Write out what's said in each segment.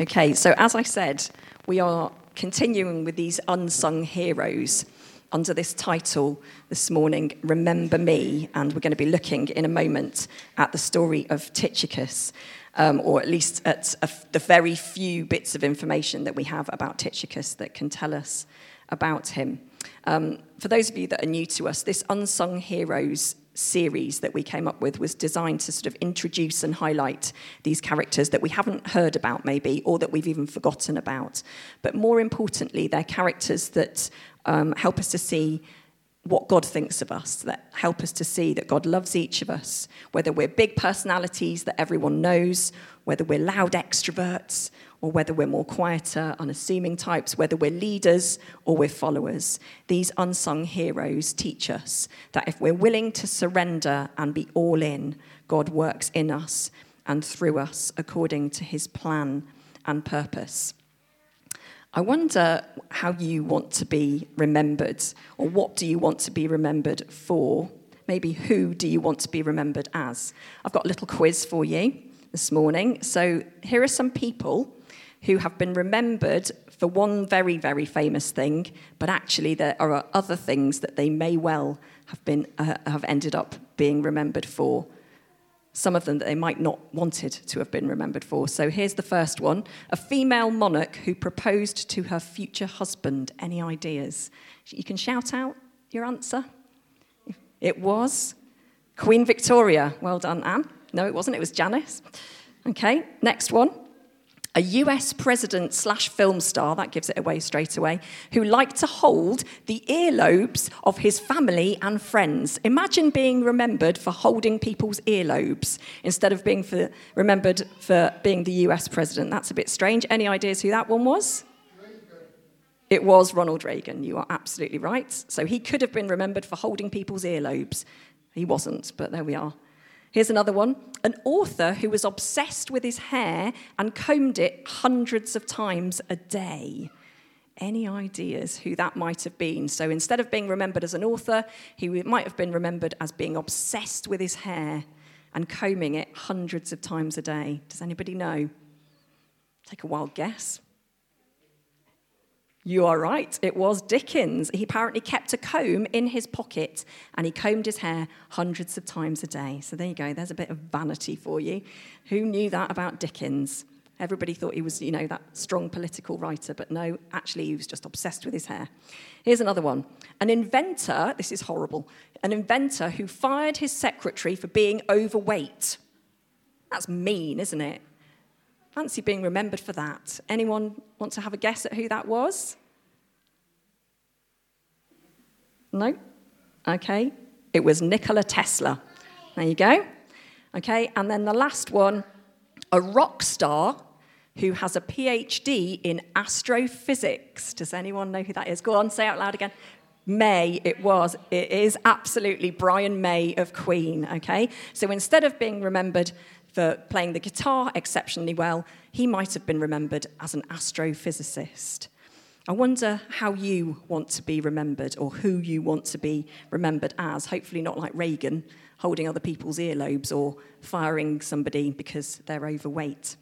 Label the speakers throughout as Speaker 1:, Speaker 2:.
Speaker 1: Okay, so as I said, we are continuing with these unsung heroes under this title this morning, Remember Me, and we're going to be looking in a moment at the story of Tychicus, um, or at least at the very few bits of information that we have about Tychicus that can tell us about him. Um, for those of you that are new to us, this Unsung Heroes series that we came up with was designed to sort of introduce and highlight these characters that we haven't heard about, maybe, or that we've even forgotten about. But more importantly, they're characters that um, help us to see what God thinks of us, that help us to see that God loves each of us, whether we're big personalities that everyone knows, whether we're loud extroverts, or whether we're more quieter, unassuming types, whether we're leaders or we're followers. These unsung heroes teach us that if we're willing to surrender and be all in, God works in us and through us according to his plan and purpose. I wonder how you want to be remembered, or what do you want to be remembered for? Maybe who do you want to be remembered as? I've got a little quiz for you this morning. So here are some people who have been remembered for one very, very famous thing, but actually there are other things that they may well have, been, uh, have ended up being remembered for. Some of them that they might not wanted to have been remembered for. So here's the first one a female monarch who proposed to her future husband. Any ideas? You can shout out your answer. It was Queen Victoria. Well done, Anne. No, it wasn't. It was Janice. Okay, next one a US president slash film star, that gives it away straight away, who liked to hold the earlobes of his family and friends. Imagine being remembered for holding people's earlobes instead of being for, remembered for being the US president. That's a bit strange. Any ideas who that one was? It was Ronald Reagan. You are absolutely right. So he could have been remembered for holding people's earlobes. He wasn't, but there we are. Here's another one an author who was obsessed with his hair and combed it hundreds of times a day. Any ideas who that might have been? So instead of being remembered as an author, he might have been remembered as being obsessed with his hair and combing it hundreds of times a day. Does anybody know? Take a wild guess. You are right, it was Dickens. He apparently kept a comb in his pocket and he combed his hair hundreds of times a day. So there you go, there's a bit of vanity for you. Who knew that about Dickens? Everybody thought he was, you know, that strong political writer, but no, actually, he was just obsessed with his hair. Here's another one. An inventor, this is horrible, an inventor who fired his secretary for being overweight. That's mean, isn't it? Fancy being remembered for that. Anyone want to have a guess at who that was? No? Okay. It was Nikola Tesla. There you go. Okay, and then the last one a rock star who has a PhD in astrophysics. Does anyone know who that is? Go on, say out loud again. May, it was. It is absolutely Brian May of Queen, okay? So instead of being remembered for playing the guitar exceptionally well, he might have been remembered as an astrophysicist. I wonder how you want to be remembered or who you want to be remembered as. Hopefully, not like Reagan, holding other people's earlobes or firing somebody because they're overweight.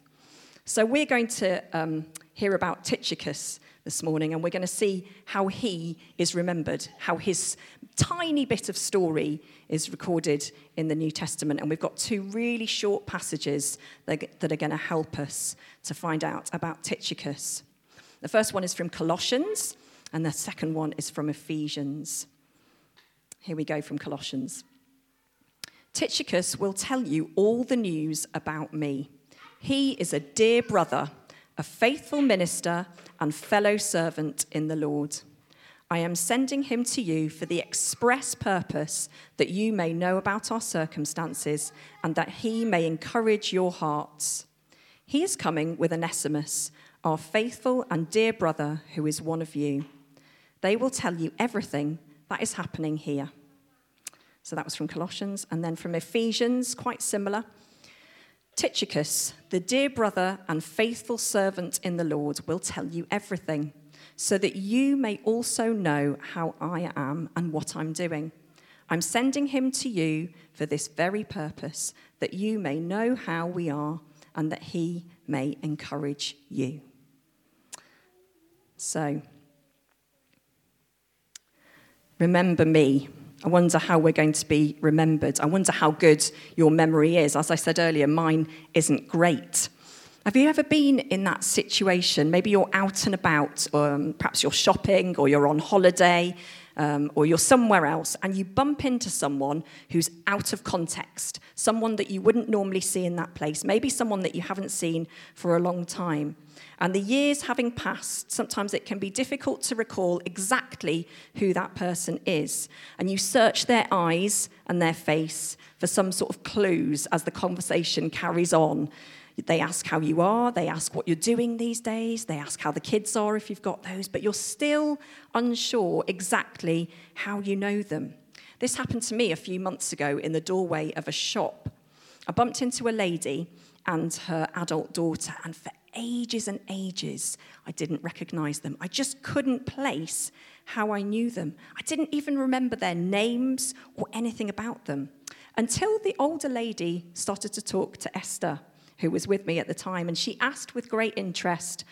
Speaker 1: So, we're going to um, hear about Tychicus this morning, and we're going to see how he is remembered, how his tiny bit of story is recorded in the New Testament. And we've got two really short passages that are going to help us to find out about Tychicus. The first one is from Colossians, and the second one is from Ephesians. Here we go from Colossians. Tychicus will tell you all the news about me. He is a dear brother a faithful minister and fellow servant in the Lord. I am sending him to you for the express purpose that you may know about our circumstances and that he may encourage your hearts. He is coming with Onesimus, our faithful and dear brother, who is one of you. They will tell you everything that is happening here. So that was from Colossians. And then from Ephesians, quite similar. Tychicus, the dear brother and faithful servant in the Lord, will tell you everything, so that you may also know how I am and what I'm doing. I'm sending him to you for this very purpose, that you may know how we are and that he may encourage you. So, remember me. I wonder how we're going to be remembered. I wonder how good your memory is. As I said earlier, mine isn't great. Have you ever been in that situation? Maybe you're out and about, um, perhaps you're shopping or you're on holiday um, or you're somewhere else, and you bump into someone who's out of context, someone that you wouldn't normally see in that place, maybe someone that you haven't seen for a long time. And the years having passed, sometimes it can be difficult to recall exactly who that person is. And you search their eyes and their face for some sort of clues as the conversation carries on. They ask how you are, they ask what you're doing these days, they ask how the kids are if you've got those, but you're still unsure exactly how you know them. This happened to me a few months ago in the doorway of a shop. I bumped into a lady and her adult daughter, and for ages and ages, I didn't recognize them. I just couldn't place how I knew them. I didn't even remember their names or anything about them until the older lady started to talk to Esther who was with me at the time, and she asked with great interest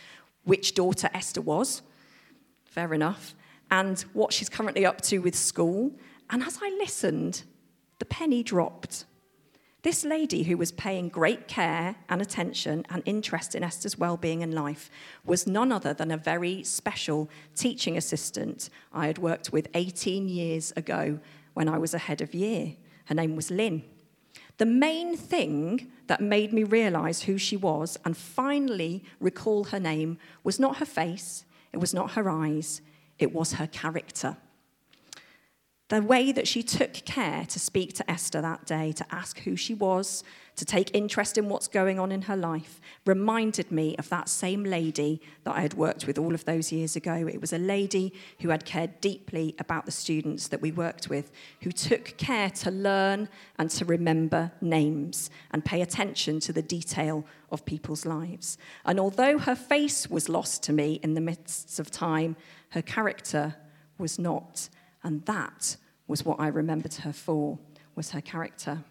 Speaker 1: which daughter Esther was. Fair enough. And what she's currently up to with school. And as I listened, the penny dropped. This lady, who was paying great care and attention and interest in Esther's well-being and life, was none other than a very special teaching assistant I had worked with 18 years ago when I was a head of year. Her name was Lynn. The main thing that made me realize who she was and finally recall her name was not her face, it was not her eyes, it was her character. The way that she took care to speak to Esther that day, to ask who she was, to take interest in what's going on in her life, reminded me of that same lady that I had worked with all of those years ago. It was a lady who had cared deeply about the students that we worked with, who took care to learn and to remember names and pay attention to the detail of people's lives. And although her face was lost to me in the midst of time, her character was not. And that was what I remembered her for, was her character.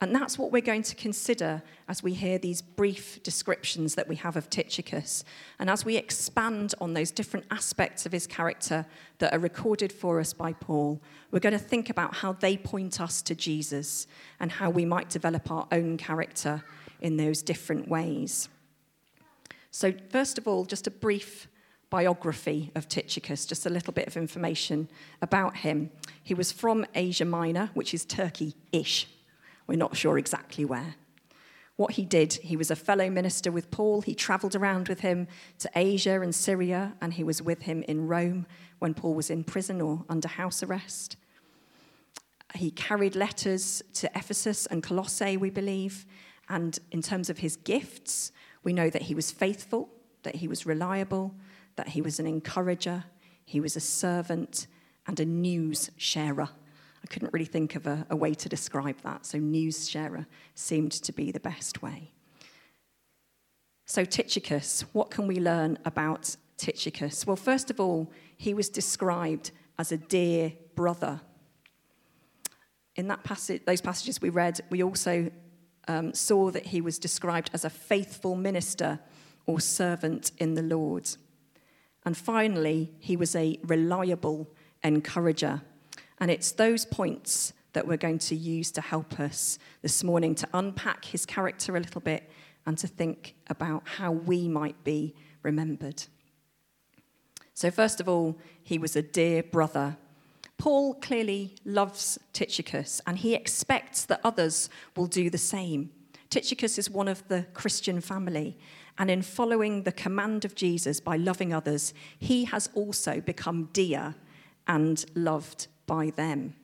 Speaker 1: And that's what we're going to consider as we hear these brief descriptions that we have of Tychicus. And as we expand on those different aspects of his character that are recorded for us by Paul, we're going to think about how they point us to Jesus and how we might develop our own character in those different ways. So, first of all, just a brief biography of Tychicus, just a little bit of information about him. He was from Asia Minor, which is Turkey ish. We're not sure exactly where. What he did, he was a fellow minister with Paul. He traveled around with him to Asia and Syria, and he was with him in Rome when Paul was in prison or under house arrest. He carried letters to Ephesus and Colossae, we believe. And in terms of his gifts, we know that he was faithful, that he was reliable, that he was an encourager, he was a servant, and a news sharer. I couldn't really think of a, a way to describe that, so news sharer seemed to be the best way. So, Tychicus, what can we learn about Tychicus? Well, first of all, he was described as a dear brother. In that passage, those passages we read, we also um, saw that he was described as a faithful minister or servant in the Lord. And finally, he was a reliable encourager. And it's those points that we're going to use to help us this morning to unpack his character a little bit and to think about how we might be remembered. So, first of all, he was a dear brother. Paul clearly loves Tychicus and he expects that others will do the same. Tychicus is one of the Christian family, and in following the command of Jesus by loving others, he has also become dear and loved by them.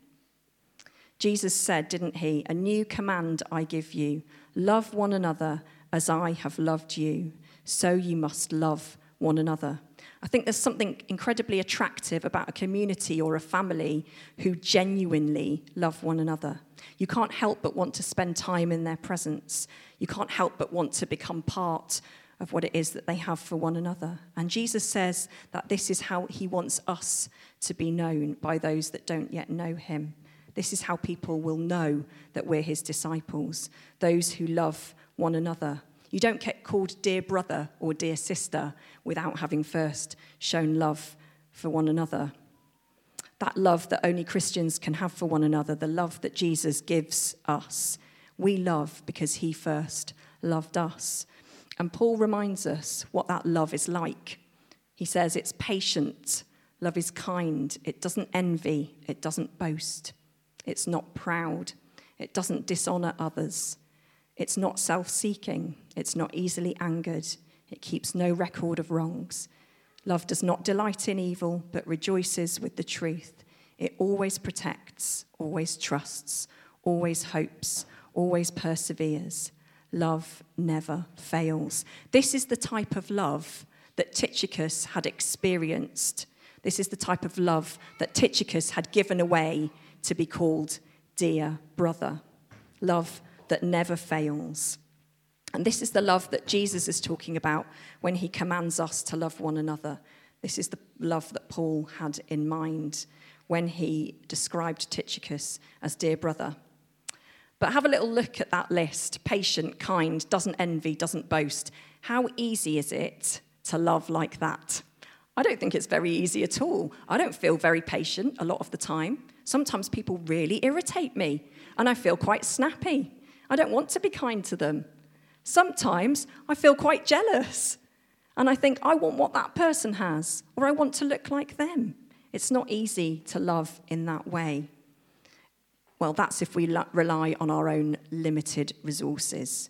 Speaker 1: Jesus said, didn't he? A new command I give you love one another as I have loved you, so you must love one another. I think there's something incredibly attractive about a community or a family who genuinely love one another. You can't help but want to spend time in their presence. You can't help but want to become part of what it is that they have for one another. And Jesus says that this is how he wants us to be known by those that don't yet know him. This is how people will know that we're his disciples, those who love one another. You don't get called dear brother or dear sister without having first shown love for one another. That love that only Christians can have for one another, the love that Jesus gives us. We love because he first loved us. And Paul reminds us what that love is like. He says it's patient, love is kind, it doesn't envy, it doesn't boast, it's not proud, it doesn't dishonor others, it's not self seeking, it's not easily angered, it keeps no record of wrongs. Love does not delight in evil, but rejoices with the truth. It always protects, always trusts, always hopes, always perseveres. Love never fails. This is the type of love that Tychicus had experienced. This is the type of love that Tychicus had given away to be called dear brother. Love that never fails. And this is the love that Jesus is talking about when he commands us to love one another. This is the love that Paul had in mind when he described Tychicus as dear brother. But have a little look at that list patient, kind, doesn't envy, doesn't boast. How easy is it to love like that? I don't think it's very easy at all. I don't feel very patient a lot of the time. Sometimes people really irritate me, and I feel quite snappy. I don't want to be kind to them. Sometimes I feel quite jealous and I think, I want what that person has, or I want to look like them. It's not easy to love in that way. Well, that's if we rely on our own limited resources.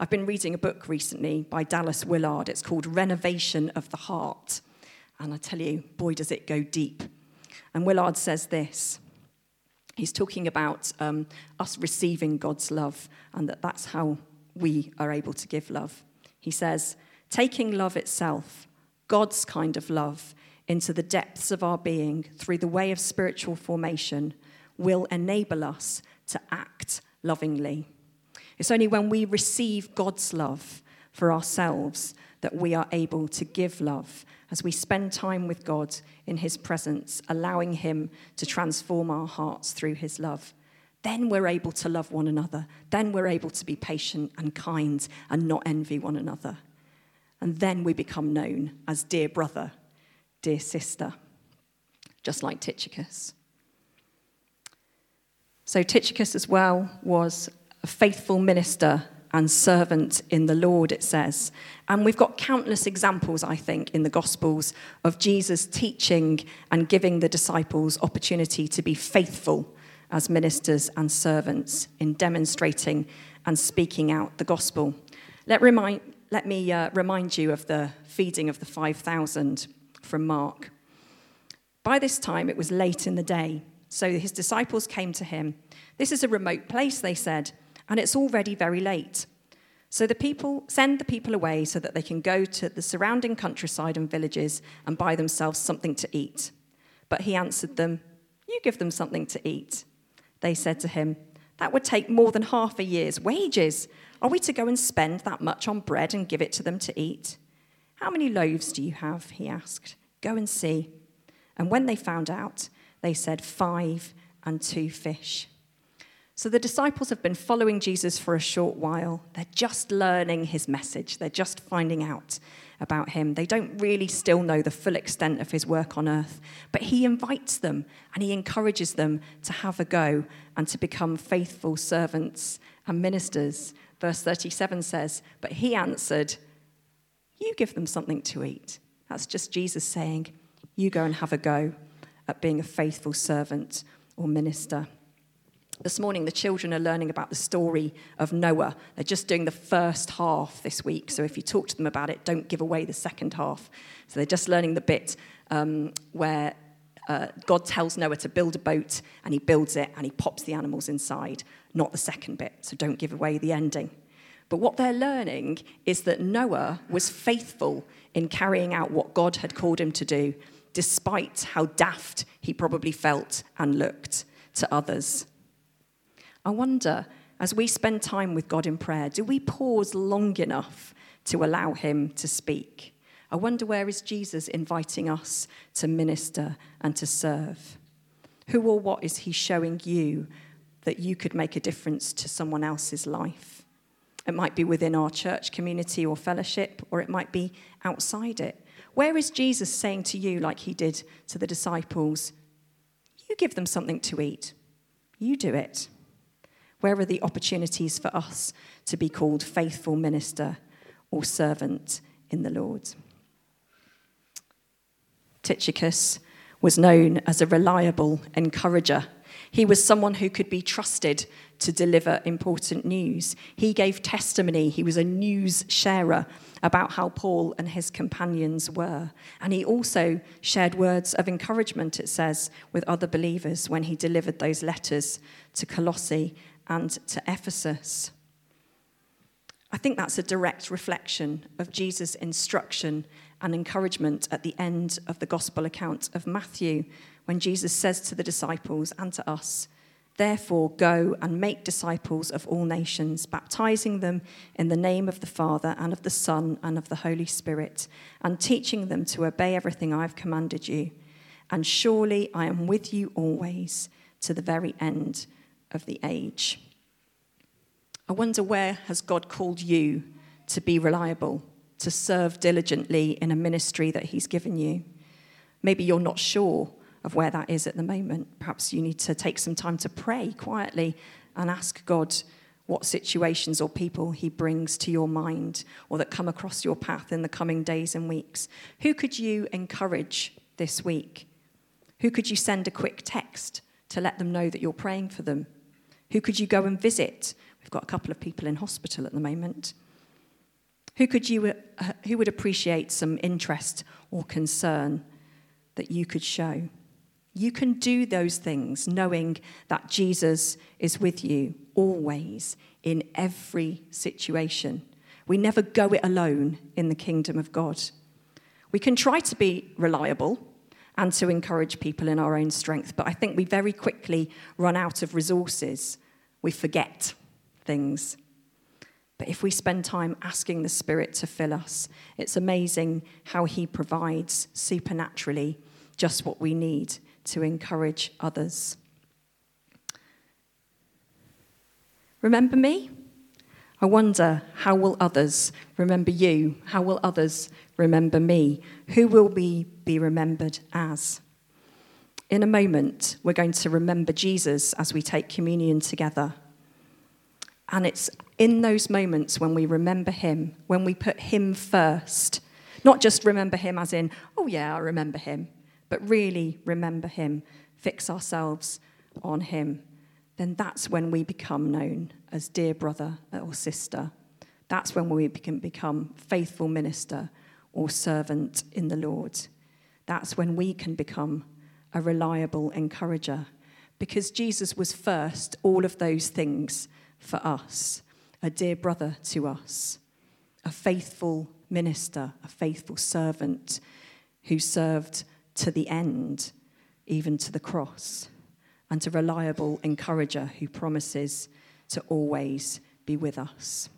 Speaker 1: I've been reading a book recently by Dallas Willard. It's called Renovation of the Heart. And I tell you, boy, does it go deep. And Willard says this he's talking about um, us receiving God's love and that that's how we are able to give love. He says, taking love itself, God's kind of love, into the depths of our being through the way of spiritual formation will enable us to act lovingly. It's only when we receive God's love for ourselves that we are able to give love as we spend time with God in His presence, allowing Him to transform our hearts through His love. Then we're able to love one another. Then we're able to be patient and kind and not envy one another. And then we become known as dear brother, dear sister, just like Tychicus. So, Tychicus as well was a faithful minister and servant in the Lord, it says. And we've got countless examples, I think, in the Gospels of Jesus teaching and giving the disciples opportunity to be faithful as ministers and servants in demonstrating and speaking out the gospel. Let, remind, let me uh, remind you of the feeding of the 5,000 from Mark. By this time, it was late in the day, so his disciples came to him. This is a remote place, they said, and it's already very late. So the people send the people away so that they can go to the surrounding countryside and villages and buy themselves something to eat. But he answered them, You give them something to eat. They said to him, That would take more than half a year's wages. Are we to go and spend that much on bread and give it to them to eat? How many loaves do you have? He asked. Go and see. And when they found out, they said, Five and two fish. So the disciples have been following Jesus for a short while. They're just learning his message, they're just finding out about him. They don't really still know the full extent of his work on earth, but he invites them and he encourages them to have a go and to become faithful servants and ministers. Verse 37 says, But he answered, You give them something to eat. That's just Jesus saying, You go and have a go at being a faithful servant or minister. This morning, the children are learning about the story of Noah. They're just doing the first half this week, so if you talk to them about it, don't give away the second half. So they're just learning the bit um, where uh, God tells Noah to build a boat, and he builds it, and he pops the animals inside, not the second bit, so don't give away the ending. But what they're learning is that Noah was faithful in carrying out what God had called him to do, despite how daft he probably felt and looked to others. I wonder, as we spend time with God in prayer, do we pause long enough to allow Him to speak? I wonder where is Jesus inviting us to minister and to serve? Who or what is He showing you that you could make a difference to someone else's life? It might be within our church community or fellowship, or it might be outside it. Where is Jesus saying to you, like he did to the disciples, you give them something to eat? You do it. Where are the opportunities for us to be called faithful minister or servant in the Lord? Tychicus was known as a reliable encourager. He was someone who could be trusted to deliver important news. He gave testimony, he was a news sharer about how Paul and his companions were. And he also shared words of encouragement, it says, with other believers when he delivered those letters to Colossae and to Ephesus. I think that's a direct reflection of Jesus' instruction and encouragement at the end of the gospel account of Matthew, when Jesus says to the disciples and to us, Therefore, go and make disciples of all nations, baptizing them in the name of the Father and of the Son and of the Holy Spirit, and teaching them to obey everything I've commanded you. And surely I am with you always to the very end of the age. I wonder where has God called you to be reliable? to serve diligently in a ministry that He's given you. Maybe you're not sure of where that is at the moment. Perhaps you need to take some time to pray quietly and ask God what situations or people He brings to your mind or that come across your path in the coming days and weeks. Who could you encourage this week? Who could you send a quick text to let them know that you're praying for them? Who could you go and visit? We've got a couple of people in hospital at the moment. Who, could you, uh, who would appreciate some interest or concern that you could show? You can do those things knowing that Jesus is with you always in every situation. We never go it alone in the kingdom of God. We can try to be reliable and to encourage people in our own strength, but I think we very quickly run out of resources. We forget things. But if we spend time asking the Spirit to fill us, it's amazing how He provides supernaturally just what we need to encourage others. Remember me? I wonder how will others remember you? How will others remember me? Who will we be remembered as? In a moment, we're going to remember Jesus as we take communion together. And it's in those moments when we remember Him, when we put Him first, not just remember Him as in, oh yeah, I remember Him, but really remember Him, fix ourselves on Him, then that's when we become known as dear brother or sister. That's when we can become faithful minister or servant in the Lord. That's when we can become a reliable encourager because Jesus was first all of those things for us, a dear brother to us, a faithful minister, a faithful servant who served to the end, even to the cross, and a reliable encourager who promises to always be with us.